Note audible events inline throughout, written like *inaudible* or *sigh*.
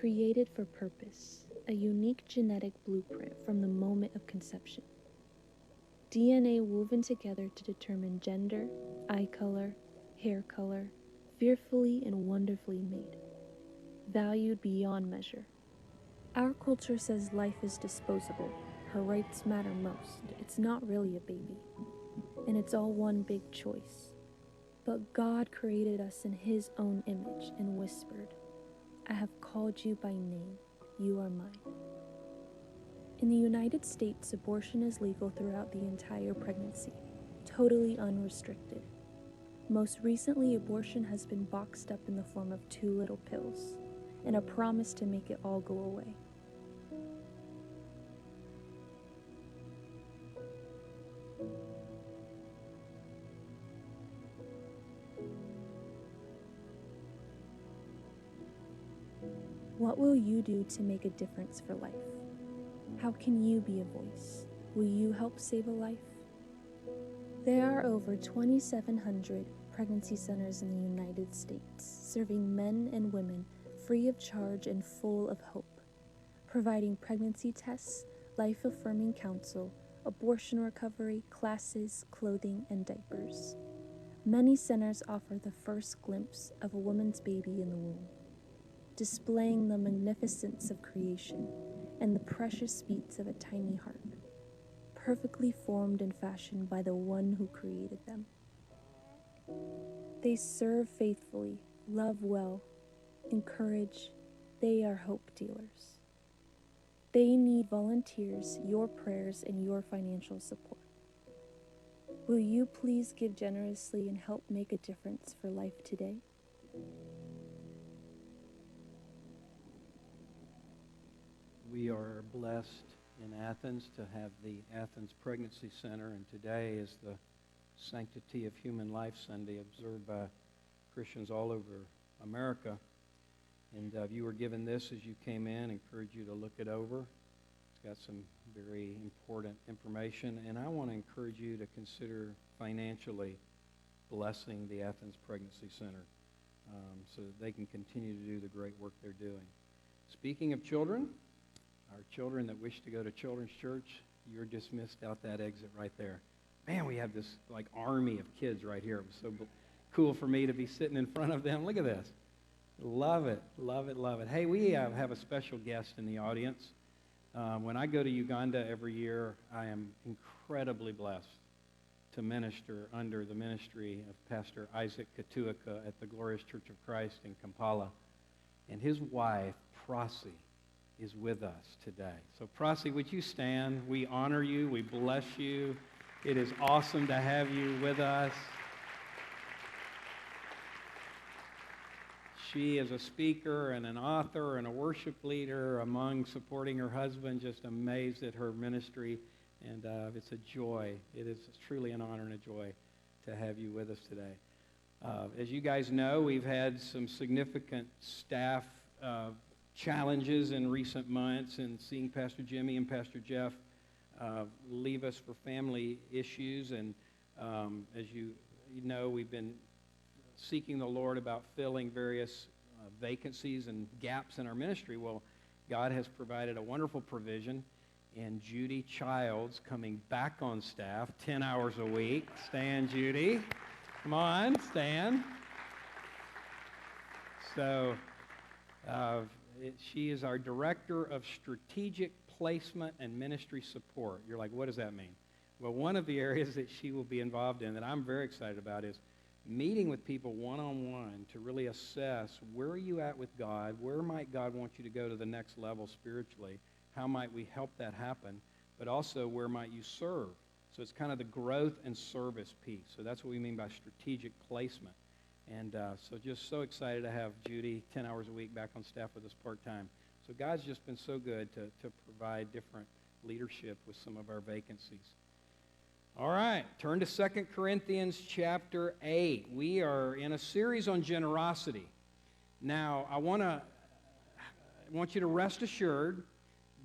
created for purpose, a unique genetic blueprint from the moment of conception. DNA woven together to determine gender, eye color, hair color, fearfully and wonderfully made, valued beyond measure. Our culture says life is disposable, her rights matter most, it's not really a baby, and it's all one big choice. But God created us in His own image and whispered, I have called you by name, you are mine. In the United States, abortion is legal throughout the entire pregnancy, totally unrestricted. Most recently, abortion has been boxed up in the form of two little pills and a promise to make it all go away. Will you do to make a difference for life? How can you be a voice? Will you help save a life? There are over 2,700 pregnancy centers in the United States, serving men and women free of charge and full of hope, providing pregnancy tests, life affirming counsel, abortion recovery, classes, clothing, and diapers. Many centers offer the first glimpse of a woman's baby in the womb, displaying the magnificence of creation and the precious beats of a tiny heart, perfectly formed and fashioned by the one who created them. They serve faithfully, love well, encourage, they are hope dealers. They need volunteers, your prayers, and your financial support. Will you please give generously and help make a difference for life today? We are blessed in Athens to have the Athens Pregnancy Center, and today is the Sanctity of Human Life Sunday observed by Christians all over America. And uh, you were given this as you came in. I encourage you to look it over. It's got some very important information. And I want to encourage you to consider financially blessing the Athens Pregnancy Center um, so that they can continue to do the great work they're doing. Speaking of children, our children that wish to go to children's church, you're dismissed out that exit right there. Man, we have this like army of kids right here. It was so cool for me to be sitting in front of them. Look at this. Love it, love it, love it. Hey, we uh, have a special guest in the audience. Um, when I go to Uganda every year, I am incredibly blessed to minister under the ministry of Pastor Isaac Katuaka at the Glorious Church of Christ in Kampala. And his wife, Prasi, is with us today. So, Prasi, would you stand? We honor you, we bless you. It is awesome to have you with us. She is a speaker and an author and a worship leader among supporting her husband. Just amazed at her ministry. And uh, it's a joy. It is truly an honor and a joy to have you with us today. Uh, as you guys know, we've had some significant staff uh, challenges in recent months, and seeing Pastor Jimmy and Pastor Jeff uh, leave us for family issues. And um, as you, know, we've been seeking the Lord about filling various uh, vacancies and gaps in our ministry. Well, God has provided a wonderful provision and Judy Childs coming back on staff 10 hours a week. Stand, Judy. Come on, Stan. So, uh, it, she is our Director of Strategic Placement and Ministry Support. You're like, what does that mean? Well, one of the areas that she will be involved in that I'm very excited about is meeting with people one on one to really assess where are you at with God? Where might God want you to go to the next level spiritually? How might we help that happen? But also, where might you serve? So it's kind of the growth and service piece. So that's what we mean by strategic placement. And uh, so just so excited to have Judy 10 hours a week back on staff with us part time. So God's just been so good to, to provide different leadership with some of our vacancies. All right, turn to 2 Corinthians chapter 8. We are in a series on generosity. Now, I want to want you to rest assured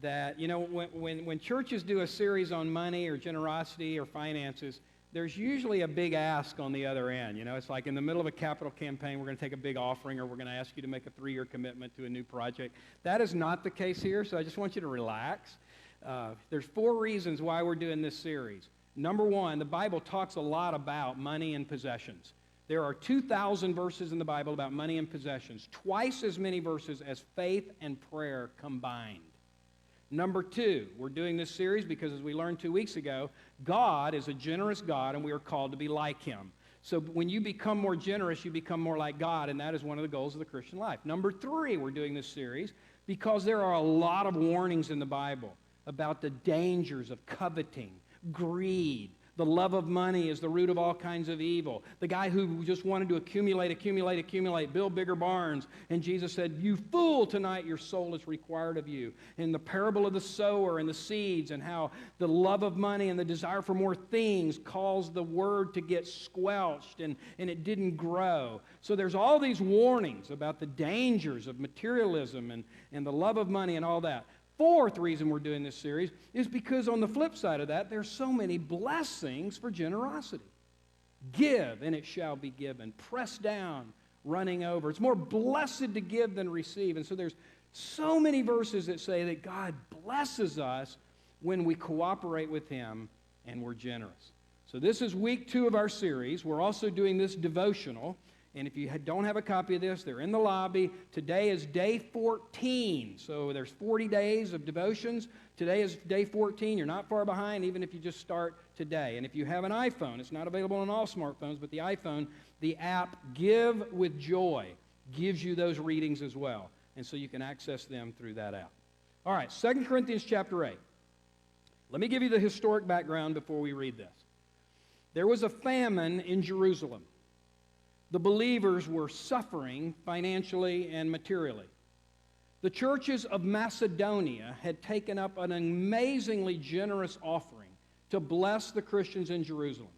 that, you know, when, when, when churches do a series on money or generosity or finances, there's usually a big ask on the other end. You know, it's like in the middle of a capital campaign, we're going to take a big offering or we're going to ask you to make a three year commitment to a new project. That is not the case here, so I just want you to relax. Uh, there's four reasons why we're doing this series. Number one, the Bible talks a lot about money and possessions. There are 2,000 verses in the Bible about money and possessions, twice as many verses as faith and prayer combined. Number two, we're doing this series because, as we learned two weeks ago, God is a generous God and we are called to be like Him. So when you become more generous, you become more like God, and that is one of the goals of the Christian life. Number three, we're doing this series because there are a lot of warnings in the Bible about the dangers of coveting, greed, the love of money is the root of all kinds of evil. The guy who just wanted to accumulate, accumulate, accumulate, build bigger barns. And Jesus said, You fool, tonight your soul is required of you. In the parable of the sower and the seeds, and how the love of money and the desire for more things caused the word to get squelched and, and it didn't grow. So there's all these warnings about the dangers of materialism and, and the love of money and all that. Fourth reason we're doing this series is because on the flip side of that, there's so many blessings for generosity. Give, and it shall be given. Press down, running over. It's more blessed to give than receive. And so there's so many verses that say that God blesses us when we cooperate with Him and we're generous. So this is week two of our series. We're also doing this devotional. And if you don't have a copy of this, they're in the lobby. Today is day 14. So there's 40 days of devotions. Today is day 14. You're not far behind, even if you just start today. And if you have an iPhone, it's not available on all smartphones, but the iPhone, the app Give with Joy gives you those readings as well. And so you can access them through that app. All right, 2 Corinthians chapter 8. Let me give you the historic background before we read this. There was a famine in Jerusalem the believers were suffering financially and materially. The churches of Macedonia had taken up an amazingly generous offering to bless the Christians in Jerusalem.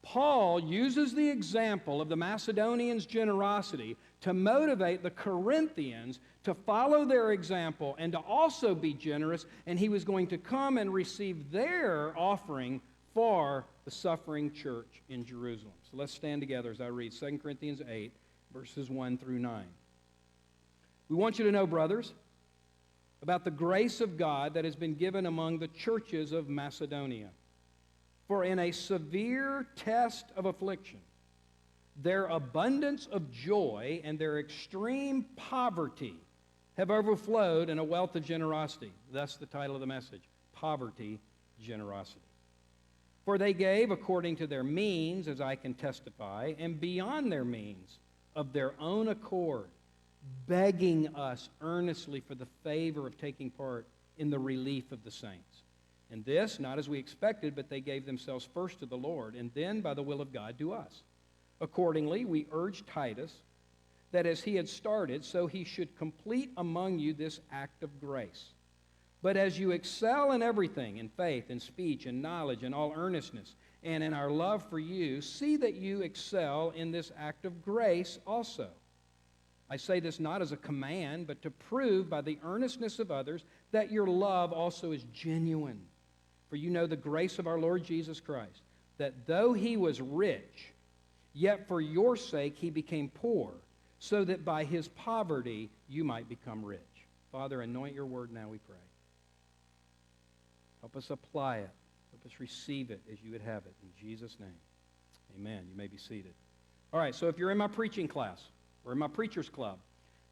Paul uses the example of the Macedonians' generosity to motivate the Corinthians to follow their example and to also be generous, and he was going to come and receive their offering for the suffering church in Jerusalem. So let's stand together as I read 2 Corinthians 8, verses 1 through 9. We want you to know, brothers, about the grace of God that has been given among the churches of Macedonia. For in a severe test of affliction, their abundance of joy and their extreme poverty have overflowed in a wealth of generosity. That's the title of the message Poverty, Generosity. For they gave according to their means, as I can testify, and beyond their means, of their own accord, begging us earnestly for the favor of taking part in the relief of the saints. And this, not as we expected, but they gave themselves first to the Lord, and then, by the will of God, to us. Accordingly, we urge Titus that as he had started, so he should complete among you this act of grace. But as you excel in everything, in faith, in speech, in knowledge, in all earnestness, and in our love for you, see that you excel in this act of grace also. I say this not as a command, but to prove by the earnestness of others that your love also is genuine. For you know the grace of our Lord Jesus Christ, that though he was rich, yet for your sake he became poor, so that by his poverty you might become rich. Father, anoint your word now, we pray. Help us apply it. Help us receive it as you would have it. In Jesus' name. Amen. You may be seated. All right, so if you're in my preaching class or in my preacher's club,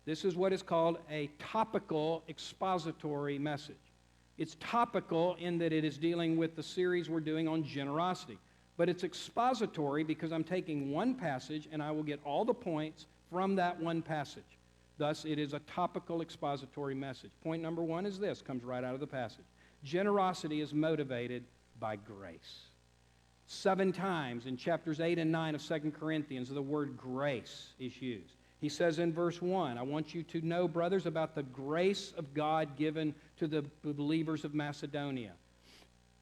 this is what is called a topical expository message. It's topical in that it is dealing with the series we're doing on generosity. But it's expository because I'm taking one passage and I will get all the points from that one passage. Thus, it is a topical expository message. Point number one is this, comes right out of the passage. Generosity is motivated by grace. Seven times in chapters 8 and 9 of 2 Corinthians, the word grace is used. He says in verse 1, I want you to know, brothers, about the grace of God given to the believers of Macedonia.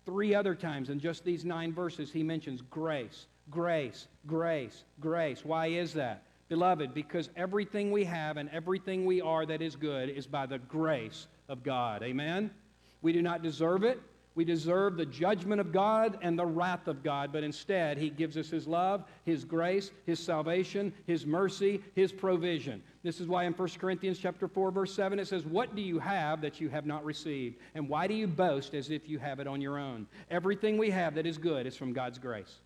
Three other times in just these nine verses, he mentions grace, grace, grace, grace. Why is that? Beloved, because everything we have and everything we are that is good is by the grace of God. Amen? We do not deserve it. We deserve the judgment of God and the wrath of God, but instead, He gives us His love, His grace, His salvation, His mercy, His provision. This is why in 1 Corinthians chapter 4, verse 7, it says, What do you have that you have not received? And why do you boast as if you have it on your own? Everything we have that is good is from God's grace.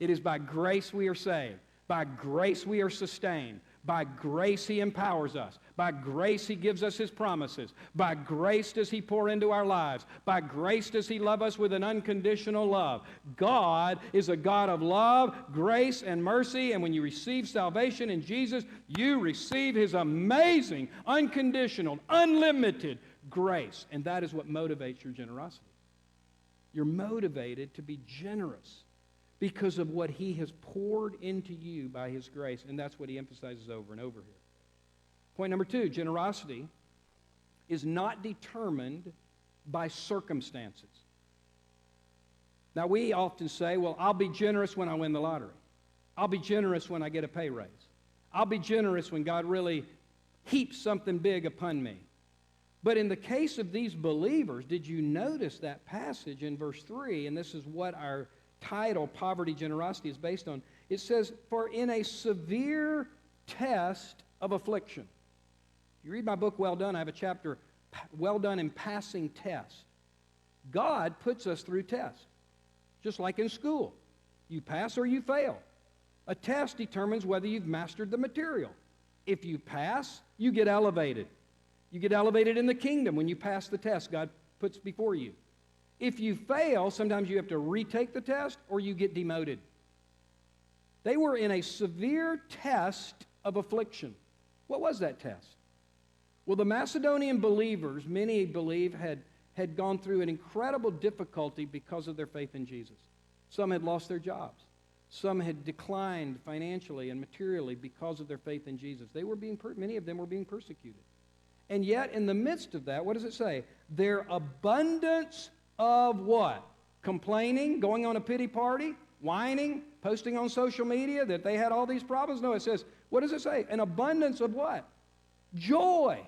It is by grace we are saved. By grace we are sustained. By grace he empowers us. By grace he gives us his promises. By grace does he pour into our lives. By grace does he love us with an unconditional love. God is a God of love, grace, and mercy. And when you receive salvation in Jesus, you receive his amazing, unconditional, unlimited grace. And that is what motivates your generosity. You're motivated to be generous because of what he has poured into you by his grace. And that's what he emphasizes over and over here. Point number two generosity is not determined by circumstances. Now, we often say, well, I'll be generous when I win the lottery. I'll be generous when I get a pay raise. I'll be generous when God really heaps something big upon me. But in the case of these believers, did you notice that passage in verse 3? And this is what our title, Poverty Generosity, is based on. It says, For in a severe test of affliction. You read my book, Well Done, I have a chapter, Well Done in Passing Test. God puts us through tests, just like in school. You pass or you fail. A test determines whether you've mastered the material. If you pass, you get elevated. You get elevated in the kingdom when you pass the test God puts before you. If you fail, sometimes you have to retake the test or you get demoted. They were in a severe test of affliction. What was that test? Well, the Macedonian believers, many believe, had, had gone through an incredible difficulty because of their faith in Jesus. Some had lost their jobs. Some had declined financially and materially because of their faith in Jesus. They were being many of them were being persecuted. And yet, in the midst of that, what does it say? Their abundance of what? Complaining, going on a pity party, whining, posting on social media that they had all these problems? No, it says, what does it say? An abundance of what? Joy.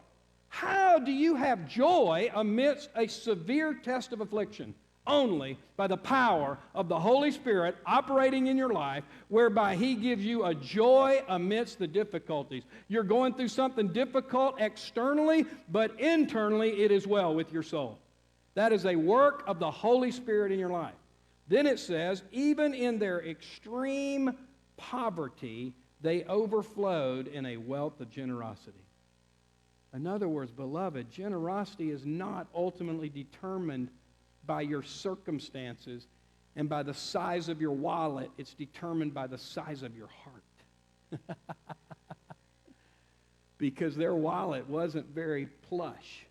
How do you have joy amidst a severe test of affliction? Only by the power of the Holy Spirit operating in your life, whereby He gives you a joy amidst the difficulties. You're going through something difficult externally, but internally it is well with your soul. That is a work of the Holy Spirit in your life. Then it says, even in their extreme poverty, they overflowed in a wealth of generosity. In other words, beloved, generosity is not ultimately determined by your circumstances and by the size of your wallet. It's determined by the size of your heart. *laughs* because their wallet wasn't very plush,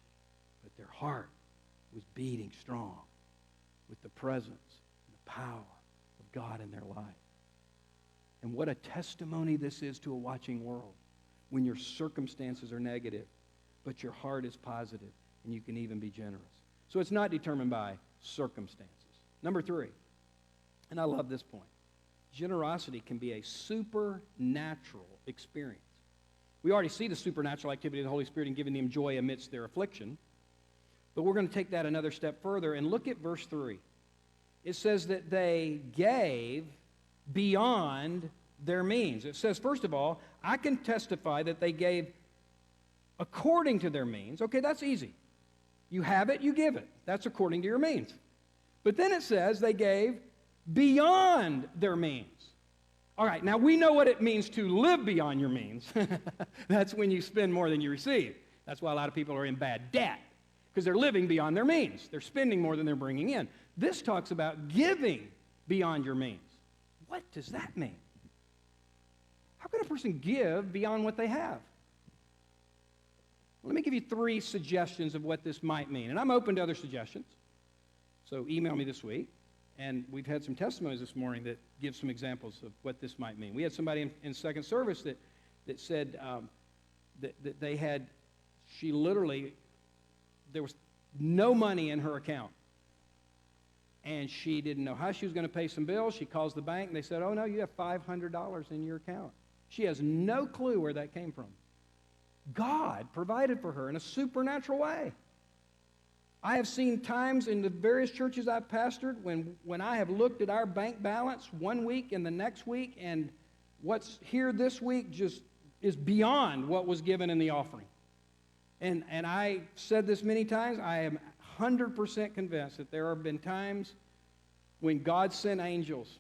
but their heart was beating strong with the presence and the power of God in their life. And what a testimony this is to a watching world when your circumstances are negative, but your heart is positive and you can even be generous. So it's not determined by circumstances. Number three, and I love this point generosity can be a supernatural experience. We already see the supernatural activity of the Holy Spirit in giving them joy amidst their affliction. But we're going to take that another step further and look at verse 3. It says that they gave beyond their means. It says, first of all, I can testify that they gave according to their means. Okay, that's easy. You have it, you give it. That's according to your means. But then it says they gave beyond their means. All right, now we know what it means to live beyond your means. *laughs* That's when you spend more than you receive. That's why a lot of people are in bad debt because they're living beyond their means. They're spending more than they're bringing in. This talks about giving beyond your means. What does that mean? How can a person give beyond what they have? Let me give you three suggestions of what this might mean. And I'm open to other suggestions. So email me this week. And we've had some testimonies this morning that give some examples of what this might mean. We had somebody in, in second service that, that said um, that, that they had, she literally, there was no money in her account. And she didn't know how she was going to pay some bills. She calls the bank and they said, Oh, no, you have $500 in your account. She has no clue where that came from. God provided for her in a supernatural way. I have seen times in the various churches I've pastored when, when I have looked at our bank balance one week and the next week, and what's here this week just is beyond what was given in the offering. And, and I said this many times, I am 100% convinced that there have been times when God sent angels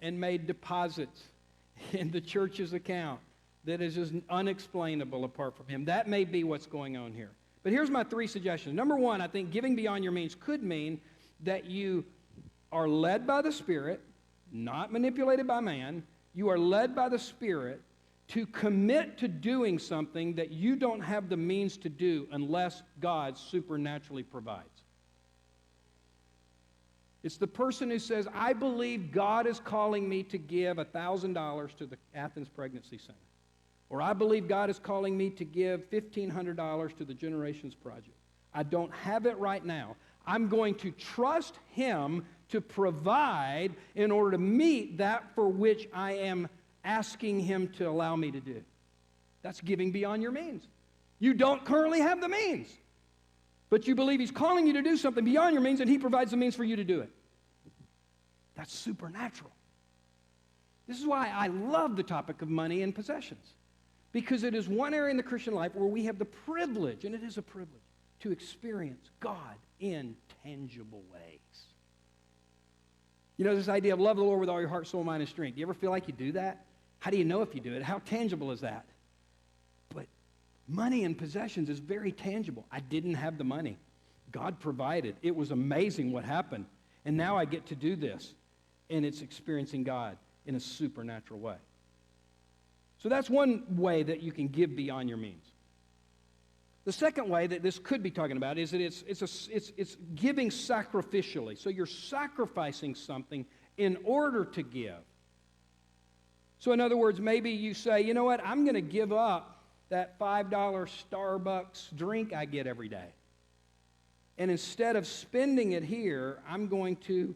and made deposits *laughs* in the church's account that is just unexplainable apart from Him. That may be what's going on here. But here's my three suggestions. Number one, I think giving beyond your means could mean that you are led by the Spirit, not manipulated by man. You are led by the Spirit to commit to doing something that you don't have the means to do unless God supernaturally provides. It's the person who says, I believe God is calling me to give $1,000 to the Athens Pregnancy Center. Or I believe God is calling me to give $1,500 to the Generations Project. I don't have it right now. I'm going to trust Him to provide in order to meet that for which I am asking Him to allow me to do. That's giving beyond your means. You don't currently have the means, but you believe He's calling you to do something beyond your means and He provides the means for you to do it. That's supernatural. This is why I love the topic of money and possessions because it is one area in the Christian life where we have the privilege, and it is a privilege, to experience God in tangible ways. You know, this idea of love the Lord with all your heart, soul, mind, and strength. Do you ever feel like you do that? How do you know if you do it? How tangible is that? But money and possessions is very tangible. I didn't have the money. God provided. It was amazing what happened. And now I get to do this. And it's experiencing God in a supernatural way. So that's one way that you can give beyond your means. The second way that this could be talking about is that it's, it's, a, it's, it's giving sacrificially. So you're sacrificing something in order to give. So, in other words, maybe you say, you know what, I'm going to give up that $5 Starbucks drink I get every day. And instead of spending it here, I'm going to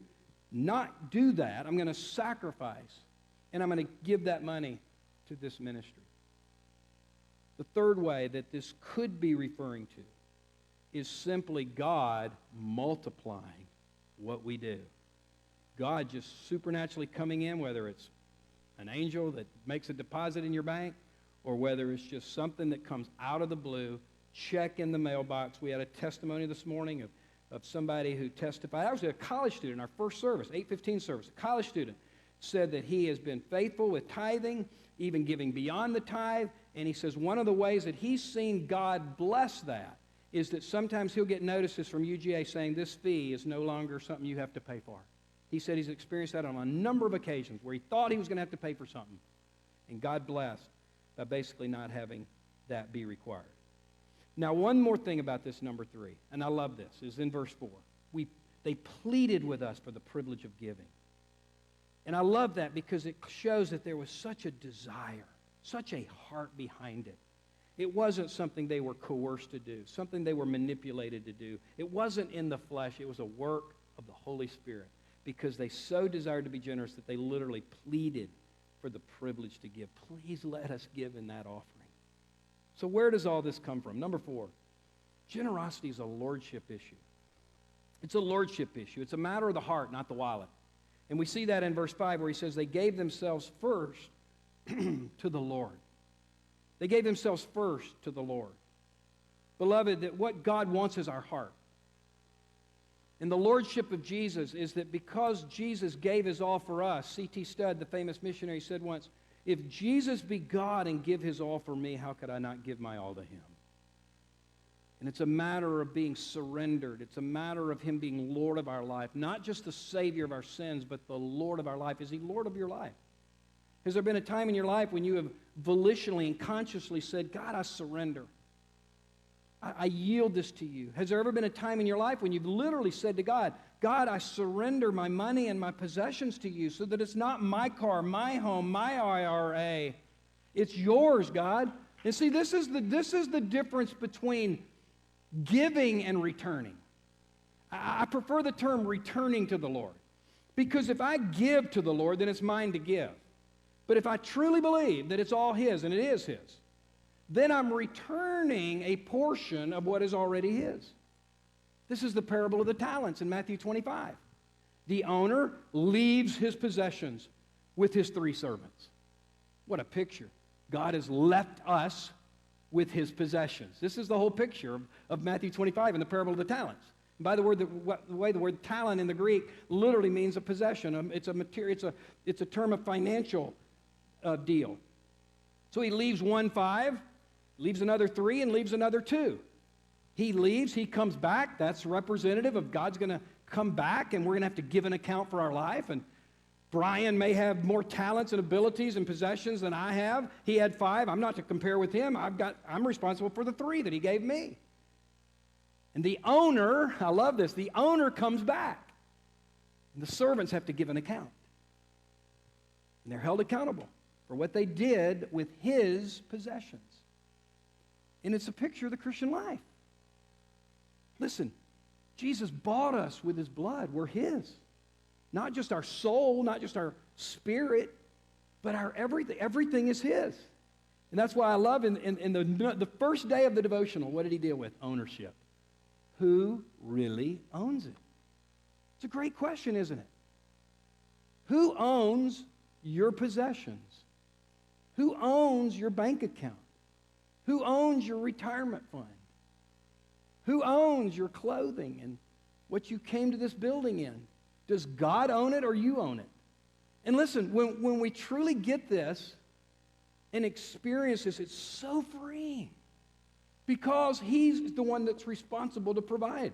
not do that. I'm going to sacrifice. And I'm going to give that money to this ministry. The third way that this could be referring to is simply God multiplying what we do. God just supernaturally coming in, whether it's an angel that makes a deposit in your bank or whether it's just something that comes out of the blue, check in the mailbox. We had a testimony this morning of, of somebody who testified. I was a college student, our first service, 815 service. A college student said that he has been faithful with tithing even giving beyond the tithe. And he says one of the ways that he's seen God bless that is that sometimes he'll get notices from UGA saying this fee is no longer something you have to pay for. He said he's experienced that on a number of occasions where he thought he was going to have to pay for something. And God blessed by basically not having that be required. Now, one more thing about this number three, and I love this, is in verse 4. We, they pleaded with us for the privilege of giving. And I love that because it shows that there was such a desire, such a heart behind it. It wasn't something they were coerced to do, something they were manipulated to do. It wasn't in the flesh, it was a work of the Holy Spirit because they so desired to be generous that they literally pleaded for the privilege to give. Please let us give in that offering. So, where does all this come from? Number four, generosity is a lordship issue. It's a lordship issue. It's a matter of the heart, not the wallet. And we see that in verse 5 where he says, They gave themselves first *clears throat* to the Lord. They gave themselves first to the Lord. Beloved, that what God wants is our heart. And the lordship of Jesus is that because Jesus gave his all for us, C.T. Studd, the famous missionary, said once, If Jesus be God and give his all for me, how could I not give my all to him? And it's a matter of being surrendered. It's a matter of Him being Lord of our life. Not just the Savior of our sins, but the Lord of our life. Is He Lord of your life? Has there been a time in your life when you have volitionally and consciously said, God, I surrender? I, I yield this to you. Has there ever been a time in your life when you've literally said to God, God, I surrender my money and my possessions to you so that it's not my car, my home, my IRA. It's yours, God. And see, this is the, this is the difference between giving and returning. I prefer the term returning to the Lord. Because if I give to the Lord, then it's mine to give. But if I truly believe that it's all His, and it is His, then I'm returning a portion of what is already His. This is the parable of the talents in Matthew 25. The owner leaves his possessions with his three servants. What a picture. God has left us with his possessions. This is the whole picture of, of Matthew 25 in the parable of the talents. And by the, word, the, the way the word talent in the Greek literally means a possession. Um, It's a, material, it's a, it's a term of financial uh, deal. So he leaves one five, leaves another three, and leaves another two. He leaves, he comes back. That's representative of God's going to come back, and we're going to have to give an account for our life. And Brian may have more talents and abilities and possessions than I have. He had five. I'm not to compare with him. I've got, I'm responsible for the three that he gave me. And the owner, I love this, the owner comes back. And the servants have to give an account. And they're held accountable for what they did with his possessions. And it's a picture of the Christian life. Listen, Jesus bought us with his blood. We're his. Not just our soul, not just our spirit, but our everything. Everything is his. And that's why I love in, in, in the, the first day of the devotional, what did he deal with? Ownership. Who really owns it? It's a great question, isn't it? Who owns your possessions? Who owns your bank account? Who owns your retirement fund? Who owns your clothing and what you came to this building in? Does God own it or you own it? And listen, when, when we truly get this and experience this, it's so freeing because He's the one that's responsible to provide.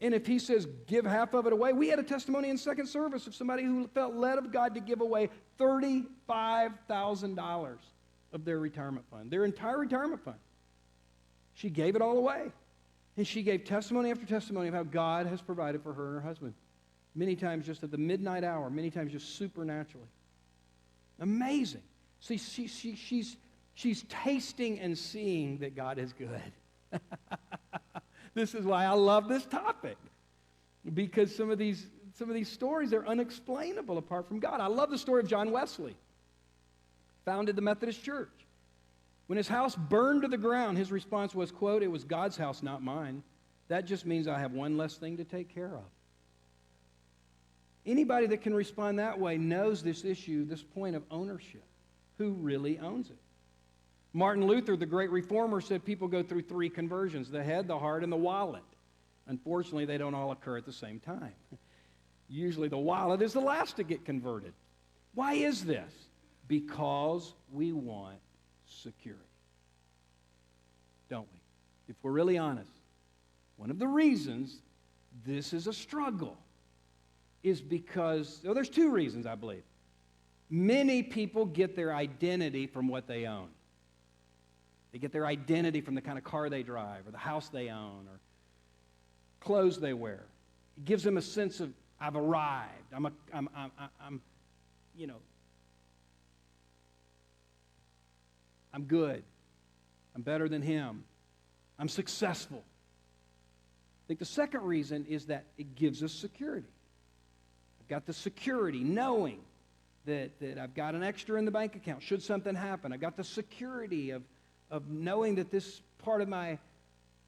And if He says, give half of it away, we had a testimony in second service of somebody who felt led of God to give away $35,000 of their retirement fund, their entire retirement fund. She gave it all away. And she gave testimony after testimony of how God has provided for her and her husband. Many times just at the midnight hour, many times just supernaturally. Amazing. See, she, she, she's, she's tasting and seeing that God is good. *laughs* this is why I love this topic. Because some of these, some of these stories are unexplainable apart from God. I love the story of John Wesley, founded the Methodist Church. When his house burned to the ground, his response was, quote, it was God's house, not mine. That just means I have one less thing to take care of. Anybody that can respond that way knows this issue, this point of ownership. Who really owns it? Martin Luther, the great reformer, said people go through three conversions the head, the heart, and the wallet. Unfortunately, they don't all occur at the same time. *laughs* Usually, the wallet is the last to get converted. Why is this? Because we want security. Don't we? If we're really honest, one of the reasons this is a struggle is because, well, there's two reasons, I believe. Many people get their identity from what they own. They get their identity from the kind of car they drive, or the house they own, or clothes they wear. It gives them a sense of, I've arrived. I'm, a, I'm, I'm, I'm you know, I'm good. I'm better than him. I'm successful. I think the second reason is that it gives us security. I've got the security, knowing that, that I've got an extra in the bank account should something happen. I've got the security of, of knowing that this part of my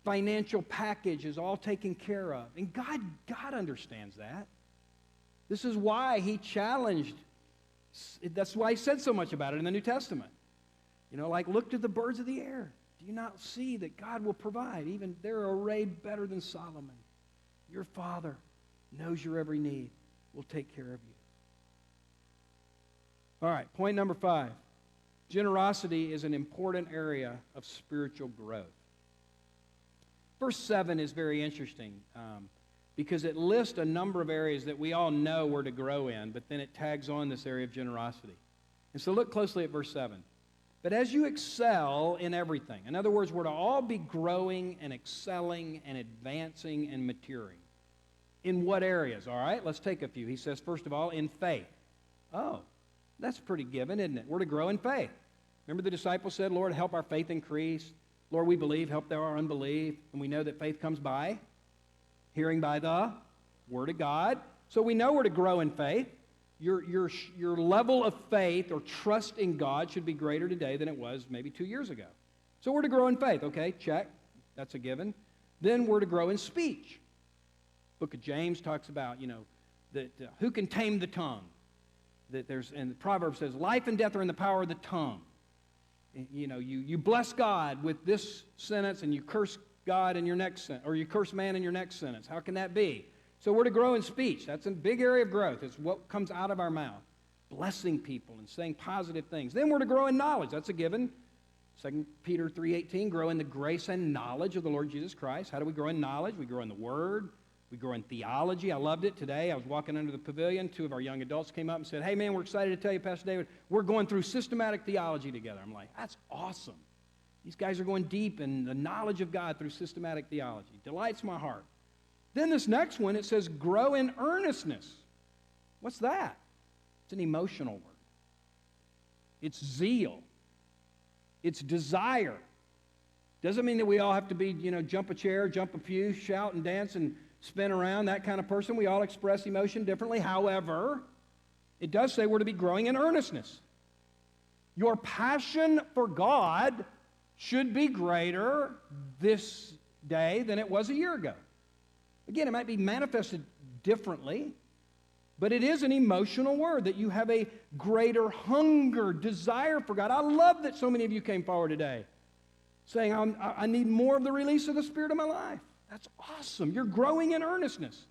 financial package is all taken care of. And God, God understands that. This is why he challenged, that's why he said so much about it in the New Testament. You know, like look to the birds of the air. Do you not see that God will provide? Even they're arrayed better than Solomon. Your Father knows your every need, will take care of you. All right, point number five. Generosity is an important area of spiritual growth. Verse 7 is very interesting um, because it lists a number of areas that we all know where to grow in, but then it tags on this area of generosity. And so look closely at verse 7. But as you excel in everything, in other words, we're to all be growing and excelling and advancing and maturing. In what areas? All right, let's take a few. He says, first of all, in faith. Oh, that's pretty given, isn't it? We're to grow in faith. Remember the disciples said, Lord, help our faith increase. Lord, we believe, help our unbelief. And we know that faith comes by hearing by the Word of God. So we know we're to grow in faith your, your, your level of faith or trust in God should be greater today than it was maybe two years ago. So we're to grow in faith. Okay, check. That's a given. Then we're to grow in speech. Book of James talks about, you know, that uh, who can tame the tongue? That there's, and the proverb says, life and death are in the power of the tongue. You know, you, you bless God with this sentence and you curse God in your next sentence, or you curse man in your next sentence. How can that be? So we're to grow in speech. That's a big area of growth. It's what comes out of our mouth. Blessing people and saying positive things. Then we're to grow in knowledge. That's a given. 2 Peter 3.18, grow in the grace and knowledge of the Lord Jesus Christ. How do we grow in knowledge? We grow in the Word. We grow in theology. I loved it today. I was walking under the pavilion. Two of our young adults came up and said, Hey, man, we're excited to tell you, Pastor David, we're going through systematic theology together. I'm like, That's awesome. These guys are going deep in the knowledge of God through systematic theology. Delights my heart. Then this next one, it says, grow in earnestness. What's that? It's an emotional word. It's zeal. It's desire. Doesn't mean that we all have to be, you know, jump a chair, jump a pew, shout and dance and spin around, that kind of person. We all express emotion differently. However, it does say we're to be growing in earnestness. Your passion for God should be greater this day than it was a year ago. Again, it might be manifested differently, but it is an emotional word that you have a greater hunger, desire for God. I love that so many of you came forward today saying, i need more of the release of the Spirit in my life. That's awesome. You're growing in earnestness.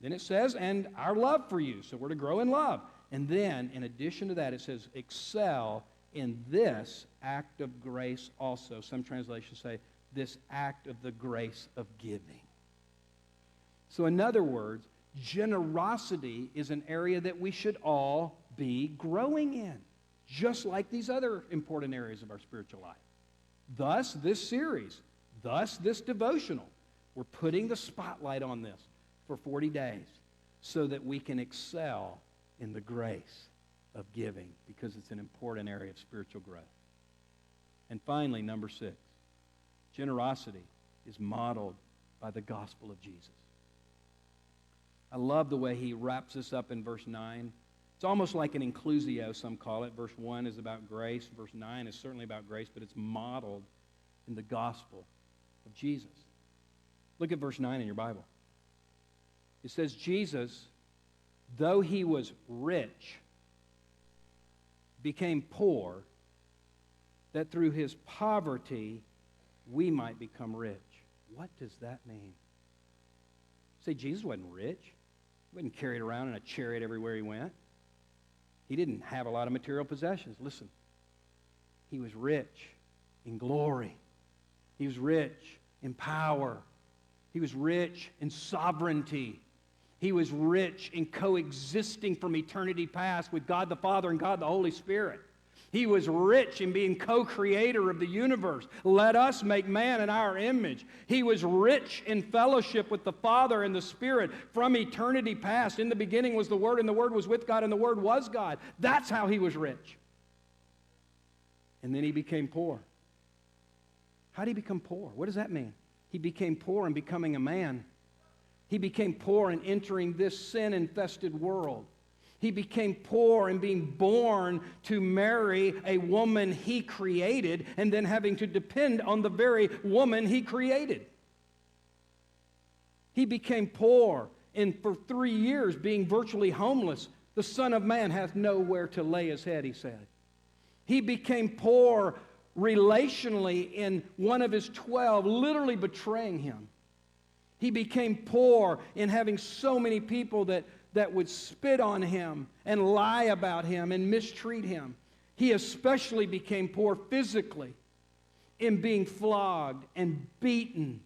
Then it says, and our love for you. So we're to grow in love. And then, in addition to that, it says, excel in this act of grace also. Some translations say, this act of the grace of giving. So, in other words, generosity is an area that we should all be growing in, just like these other important areas of our spiritual life. Thus, this series, thus, this devotional we're putting the spotlight on this for 40 days so that we can excel in the grace of giving because it's an important area of spiritual growth. And finally, number six, generosity is modeled by the gospel of Jesus. I love the way he wraps this up in verse 9. It's almost like an inclusio, some call it. Verse 1 is about grace, verse 9 is certainly about grace, but it's modeled in the gospel of Jesus. Look at verse 9 in your Bible. It says, Jesus, though he was rich, became poor, that through his poverty we might become rich. What does that mean? Say, Jesus wasn't rich. He wasn't carried around in a chariot everywhere he went. He didn't have a lot of material possessions. Listen, he was rich in glory, he was rich in power, he was rich in sovereignty. He was rich in coexisting from eternity past with God the Father and God the Holy Spirit. He was rich in being co creator of the universe. Let us make man in our image. He was rich in fellowship with the Father and the Spirit from eternity past. In the beginning was the Word, and the Word was with God, and the Word was God. That's how he was rich. And then he became poor. How did he become poor? What does that mean? He became poor in becoming a man. He became poor in entering this sin infested world. He became poor in being born to Mary a woman he created and then having to depend on the very woman he created. He became poor in for three years being virtually homeless. The Son of Man hath nowhere to lay his head, he said. He became poor relationally in one of his 12, literally betraying him. He became poor in having so many people that, that would spit on him and lie about him and mistreat him. He especially became poor physically in being flogged and beaten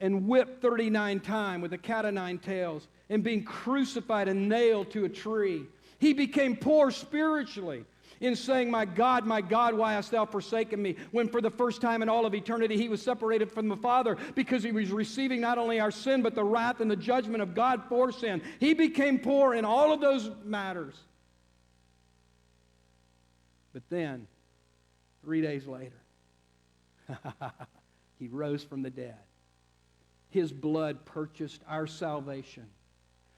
and whipped 39 times with a cat o' nine tails and being crucified and nailed to a tree. He became poor spiritually in saying, My God, my God, why hast thou forsaken me? When for the first time in all of eternity he was separated from the Father because he was receiving not only our sin, but the wrath and the judgment of God for sin. He became poor in all of those matters. But then, three days later, *laughs* he rose from the dead. His blood purchased our salvation.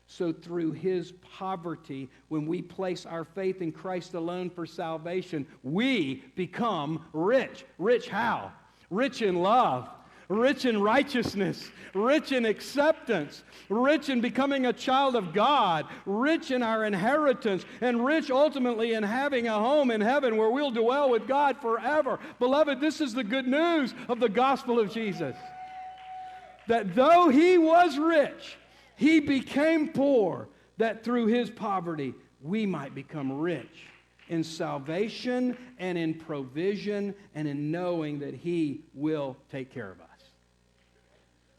So, through his poverty, when we place our faith in Christ alone for salvation, we become rich. Rich how? Rich in love, rich in righteousness, rich in acceptance, rich in becoming a child of God, rich in our inheritance, and rich ultimately in having a home in heaven where we'll dwell with God forever. Beloved, this is the good news of the gospel of Jesus. That though he was rich, he became poor, that through his poverty we might become rich in salvation and in provision and in knowing that He will take care of us.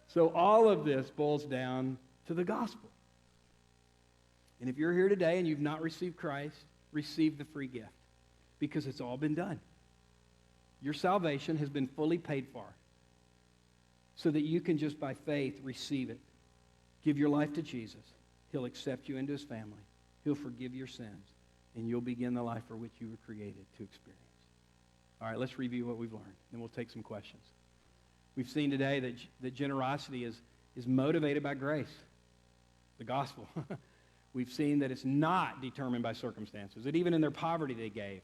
So, all of this boils down to the gospel. And if you're here today and you've not received Christ, receive the free gift because it's all been done. Your salvation has been fully paid for so that you can just by faith receive it. Give your life to Jesus. He'll accept you into his family. He'll forgive your sins and you'll begin the life for which you were created to experience. All right, let's review what we've learned, then we'll take some questions. We've seen today that, that generosity is, is motivated by grace, the gospel. *laughs* We've seen that it's not determined by circumstances, that even in their poverty they gave.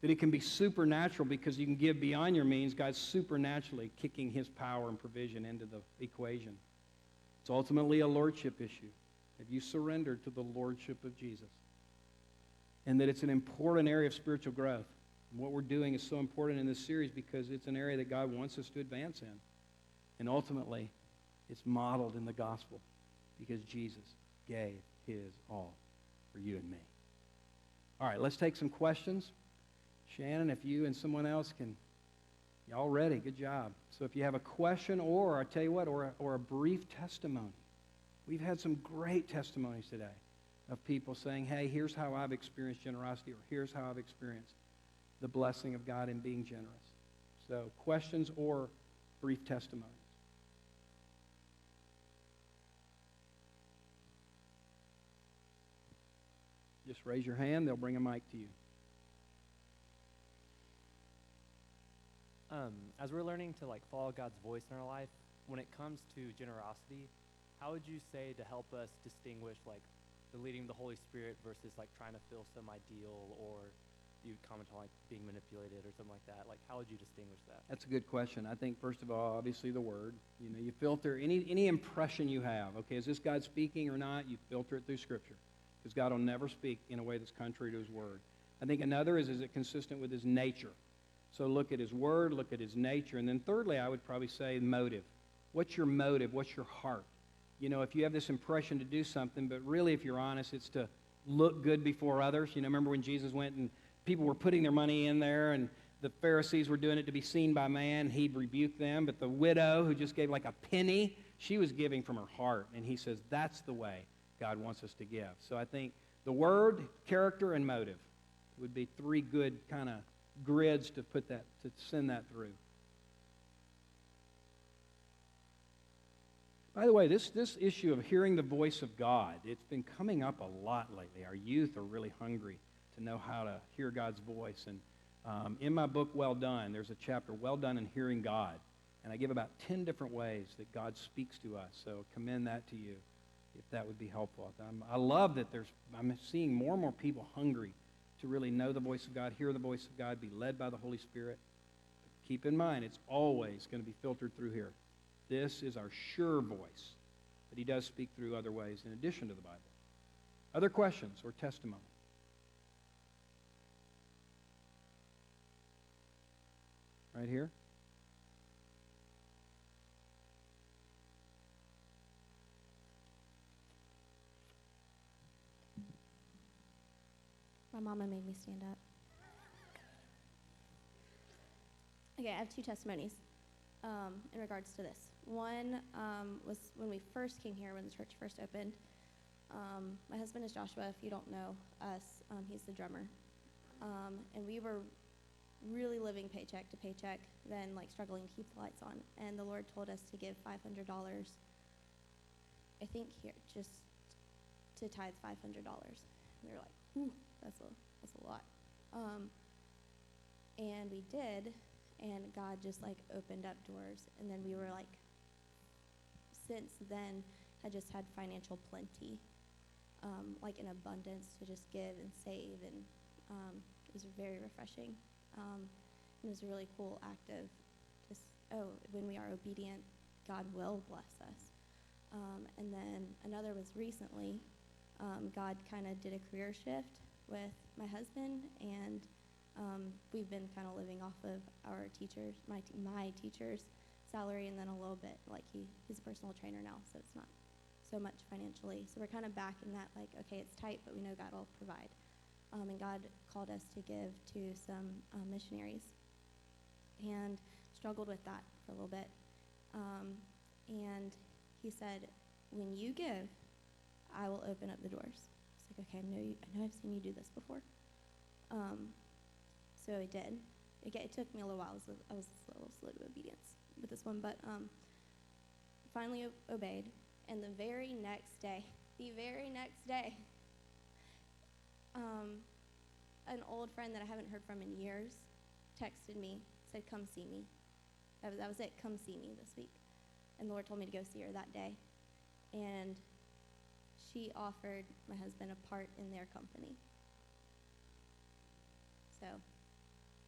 That it can be supernatural because you can give beyond your means. God's supernaturally kicking his power and provision into the equation. It's ultimately a lordship issue. Have you surrendered to the lordship of Jesus? and that it's an important area of spiritual growth. And what we're doing is so important in this series because it's an area that God wants us to advance in. And ultimately, it's modeled in the gospel because Jesus gave his all for you and me. All right, let's take some questions. Shannon, if you and someone else can, y'all ready? Good job. So if you have a question or, I tell you what, or a, or a brief testimony, we've had some great testimonies today of people saying, hey, here's how I've experienced generosity, or here's how I've experienced the blessing of God in being generous. So, questions or brief testimonies. Just raise your hand, they'll bring a mic to you. Um, as we're learning to like follow God's voice in our life, when it comes to generosity, how would you say to help us distinguish like the leading of the Holy Spirit versus like trying to fill some ideal or you comment on like being manipulated or something like that? Like how would you distinguish that? That's a good question. I think first of all, obviously the word. You know, you filter any any impression you have. Okay, is this God speaking or not? You filter it through Scripture, because God will never speak in a way that's contrary to His word. I think another is is it consistent with His nature? So look at His word, look at His nature, and then thirdly, I would probably say motive. What's your motive? What's your heart? you know, if you have this impression to do something, but really, if you're honest, it's to look good before others. You know, remember when Jesus went and people were putting their money in there and the Pharisees were doing it to be seen by man. He'd rebuke them. But the widow who just gave like a penny, she was giving from her heart. And he says that's the way God wants us to give. So I think the word, character, and motive would be three good kind of grids to put that, to send that through. By the way, this, this issue of hearing the voice of God, it's been coming up a lot lately. Our youth are really hungry to know how to hear God's voice. And um, in my book, Well Done, there's a chapter, Well Done in Hearing God. And I give about 10 different ways that God speaks to us. So commend that to you if that would be helpful. I'm, I love that there's, I'm seeing more and more people hungry to really know the voice of God, hear the voice of God, be led by the Holy Spirit. But keep in mind, it's always going to be filtered through here. This is our sure voice, but he does speak through other ways in addition to the Bible. Other questions or testimony? Right here? My mama made me stand up. Okay, I have two testimonies um, in regards to this. One um, was when we first came here, when the church first opened. Um, my husband is Joshua. If you don't know us, um, he's the drummer. Um, and we were really living paycheck to paycheck, then like struggling to keep the lights on. And the Lord told us to give $500. I think here, just to tithe $500. We were like, ooh, that's a, that's a lot. Um, and we did, and God just like opened up doors. And then we were like, since then, I just had financial plenty, um, like an abundance to just give and save, and um, it was very refreshing. Um, it was a really cool act of just oh, when we are obedient, God will bless us. Um, and then another was recently, um, God kind of did a career shift with my husband, and um, we've been kind of living off of our teachers, my, my teacher's salary, and then a little bit, like he, he's a personal trainer now, so it's not so much financially. So we're kind of back in that, like, okay, it's tight, but we know God will provide. Um, and God called us to give to some um, missionaries and struggled with that for a little bit. Um, and he said, when you give, I will open up the doors. Okay, I know, you, I know I've seen you do this before. Um, so I did. It, it took me a little while. I was, a- I was a little slow to obedience with this one, but um, finally obeyed. And the very next day, *laughs* the very next day, um, an old friend that I haven't heard from in years texted me, said, Come see me. That was, that was it, come see me this week. And the Lord told me to go see her that day. And she offered my husband a part in their company. So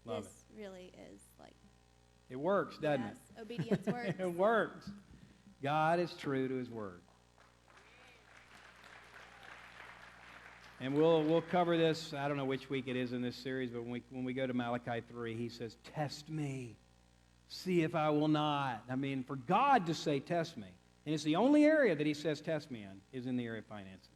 Love this really is like, It works, doesn't yes, obedience it? *laughs* works. it works. God is true to his word. And we'll, we'll cover this, I don't know which week it is in this series, but when we, when we go to Malachi 3, he says, Test me. See if I will not. I mean, for God to say, Test me. And it's the only area that he says, Test me in, is in the area of finances.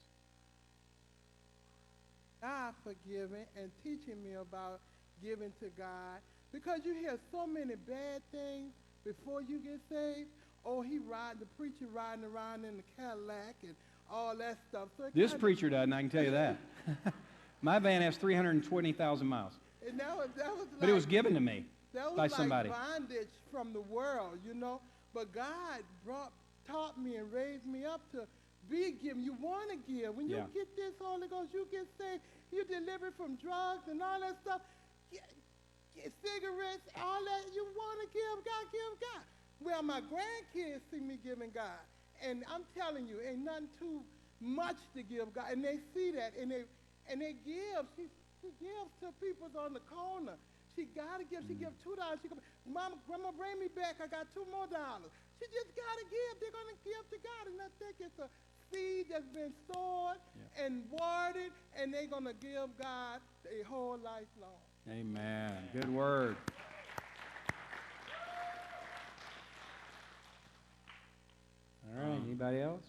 God for giving and teaching me about giving to God because you hear so many bad things before you get saved. Oh, he ride the preacher riding around in the Cadillac and all that stuff. So This preacher doesn't, I can tell you that. *laughs* My van has 320,000 miles, and that was that was but it was given to me. That was by like somebody. bondage from the world, you know. But God brought, taught me and raised me up to be giving. You want to give. When you Yeah. get this Holy Ghost, you get saved. You delivered from drugs and all that stuff. Get, get cigarettes, all that. You want to give God, give God. Well, my grandkids see me giving God, and I'm telling you, ain't nothing too much to give God, and they see that, and they and they give. She she gives to people on the corner. She gotta give. She give two dollars. She go, Mama, Grandma, bring me back. I got two more dollars. She just gotta give. They're gonna give to God, and I think it's a seed that's been sown Yeah. and watered, and they're gonna give God a whole life long. Amen. Good word. All right, Um, anybody else?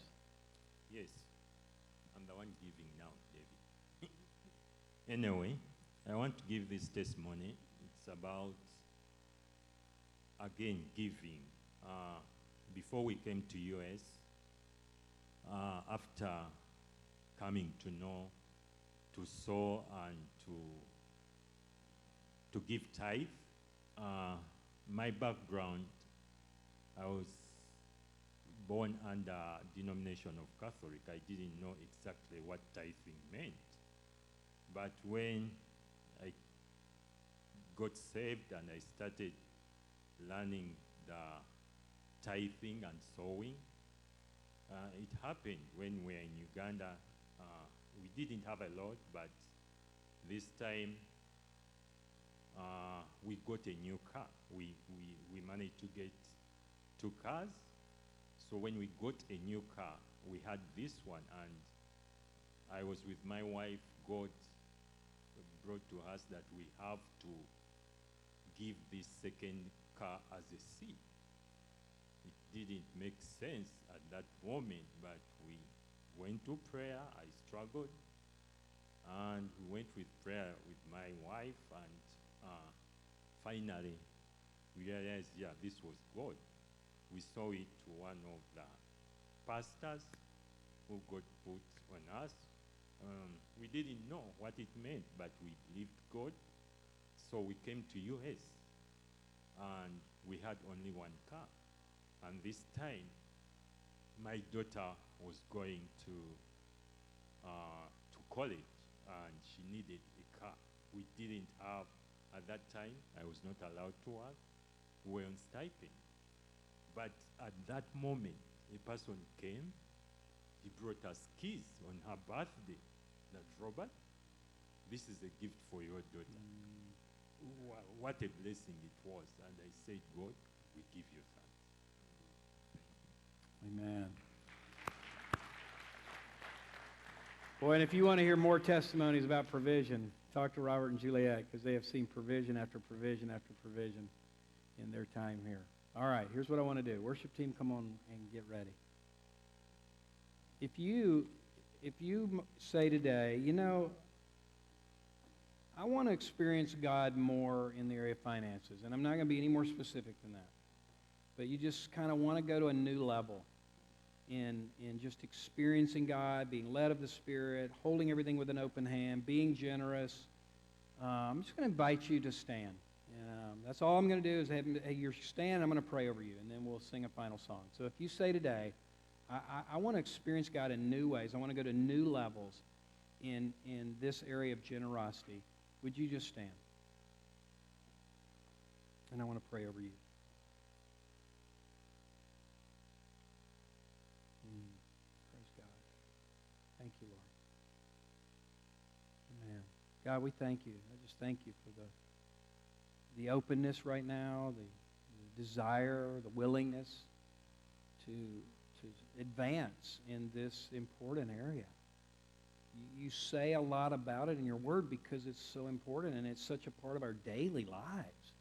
Yes, I'm the one giving now, David. *laughs* anyway, I want to give this testimony. It's about, again, giving. Uh, before we came to US, uh, after coming to know, to sow and to to give tithe, uh, my background, I was born under denomination of Catholic, I didn't know exactly what tithing meant. But when got saved and I started learning the tithing and sowing, uh, it happened when we were in Uganda. Uh, we didn't have a lot, but this time uh, we got a new car. We, we, we managed to get two cars. So when we got a new car, we had this one, and I was with my wife. God brought to us that we have to give this second car as a seed. It didn't make sense at that moment, but we went to prayer. I struggled, and we went with prayer with my wife, and uh, finally we realized, yeah, this was God we saw it to one of the pastors who got put on us. Um, we didn't know what it meant, but we believed God. So we came to US, and we had only one car. And this time, my daughter was going to uh, to college, and she needed a car. We didn't have at that time. I was not allowed to work. We were on stipend. But at that moment, a person came. He brought us keys on her birthday. That Robert, this is a gift for your daughter. Wha- What a blessing it was. And I said, God, we give you thanks. Amen. Boy, and if you want to hear more testimonies about provision, talk to Robert and Juliet because they have seen provision after provision after provision in their time here. All right, here's what I want to do. Worship team, come on and get ready. If you if you say today, you know, I want to experience God more in the area of finances, and I'm not going to be any more specific than that. But you just kind of want to go to a new level in, in just experiencing God, being led of the Spirit, holding everything with an open hand, being generous. Uh, I'm just going to invite you to stand. Um, that's all I'm going to do is have you stand. I'm going to pray over you, and then we'll sing a final song. So if you say today, I, I, I want to experience God in new ways. I want to go to new levels in, in this area of generosity. Would you just stand? And I want to pray over you. Mm. Praise God. Thank you, Lord. Amen. God, we thank you. I just thank you for the the openness right now, the, the desire, the willingness to to advance in this important area. You, say a lot about it in your word because it's so important and it's such a part of our daily lives.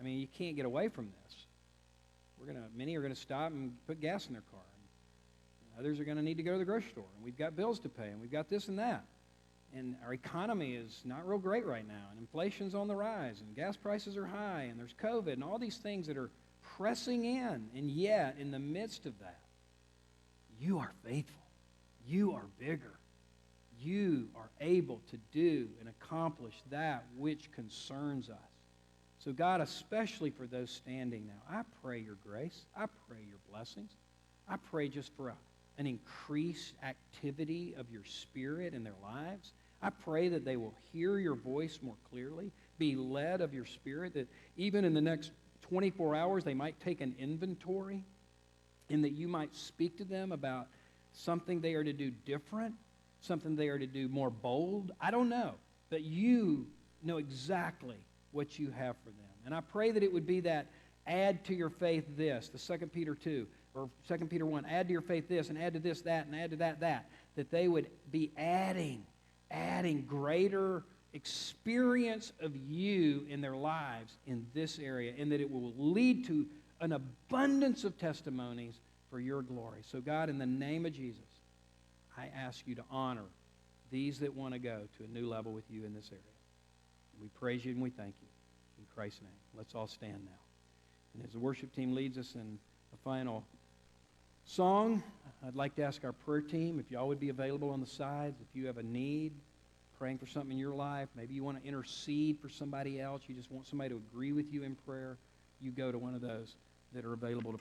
I mean, you can't get away from this. We're gonna many are gonna stop and put gas in their car. Others are going to need to go to the grocery store, and we've got bills to pay, and we've got this and that. And our economy is not real great right now, and inflation's on the rise, and gas prices are high, and there's COVID, and all these things that are pressing in. And yet, in the midst of that, you are faithful. You are bigger. You are able to do and accomplish that which concerns us. So, God, especially for those standing now, I pray your grace. I pray your blessings. I pray just for a, an increased activity of your spirit in their lives. I pray that they will hear your voice more clearly, be led of your spirit, that even in the next 24 hours they might take an inventory and that you might speak to them about something they are to do different, something they are to do more bold. I don't know, but you know exactly what you have for them. And I pray that it would be that add to your faith this, the 2 Peter 2 or 2 Peter 1, add to your faith this and add to this that and add to that that, that they would be adding, adding greater experience of you in their lives in this area, and that it will lead to an abundance of testimonies for your glory. So, God, in the name of Jesus, I ask you to honor these that want to go to a new level with you in this area. We praise you and we thank you. In Christ's name. Let's all stand now. And as the worship team leads us in the final song, I'd like to ask our prayer team if y'all would be available on the sides. If you have a need, praying for something in your life, maybe you want to intercede for somebody else, you just want somebody to agree with you in prayer, you go to one of those that are available to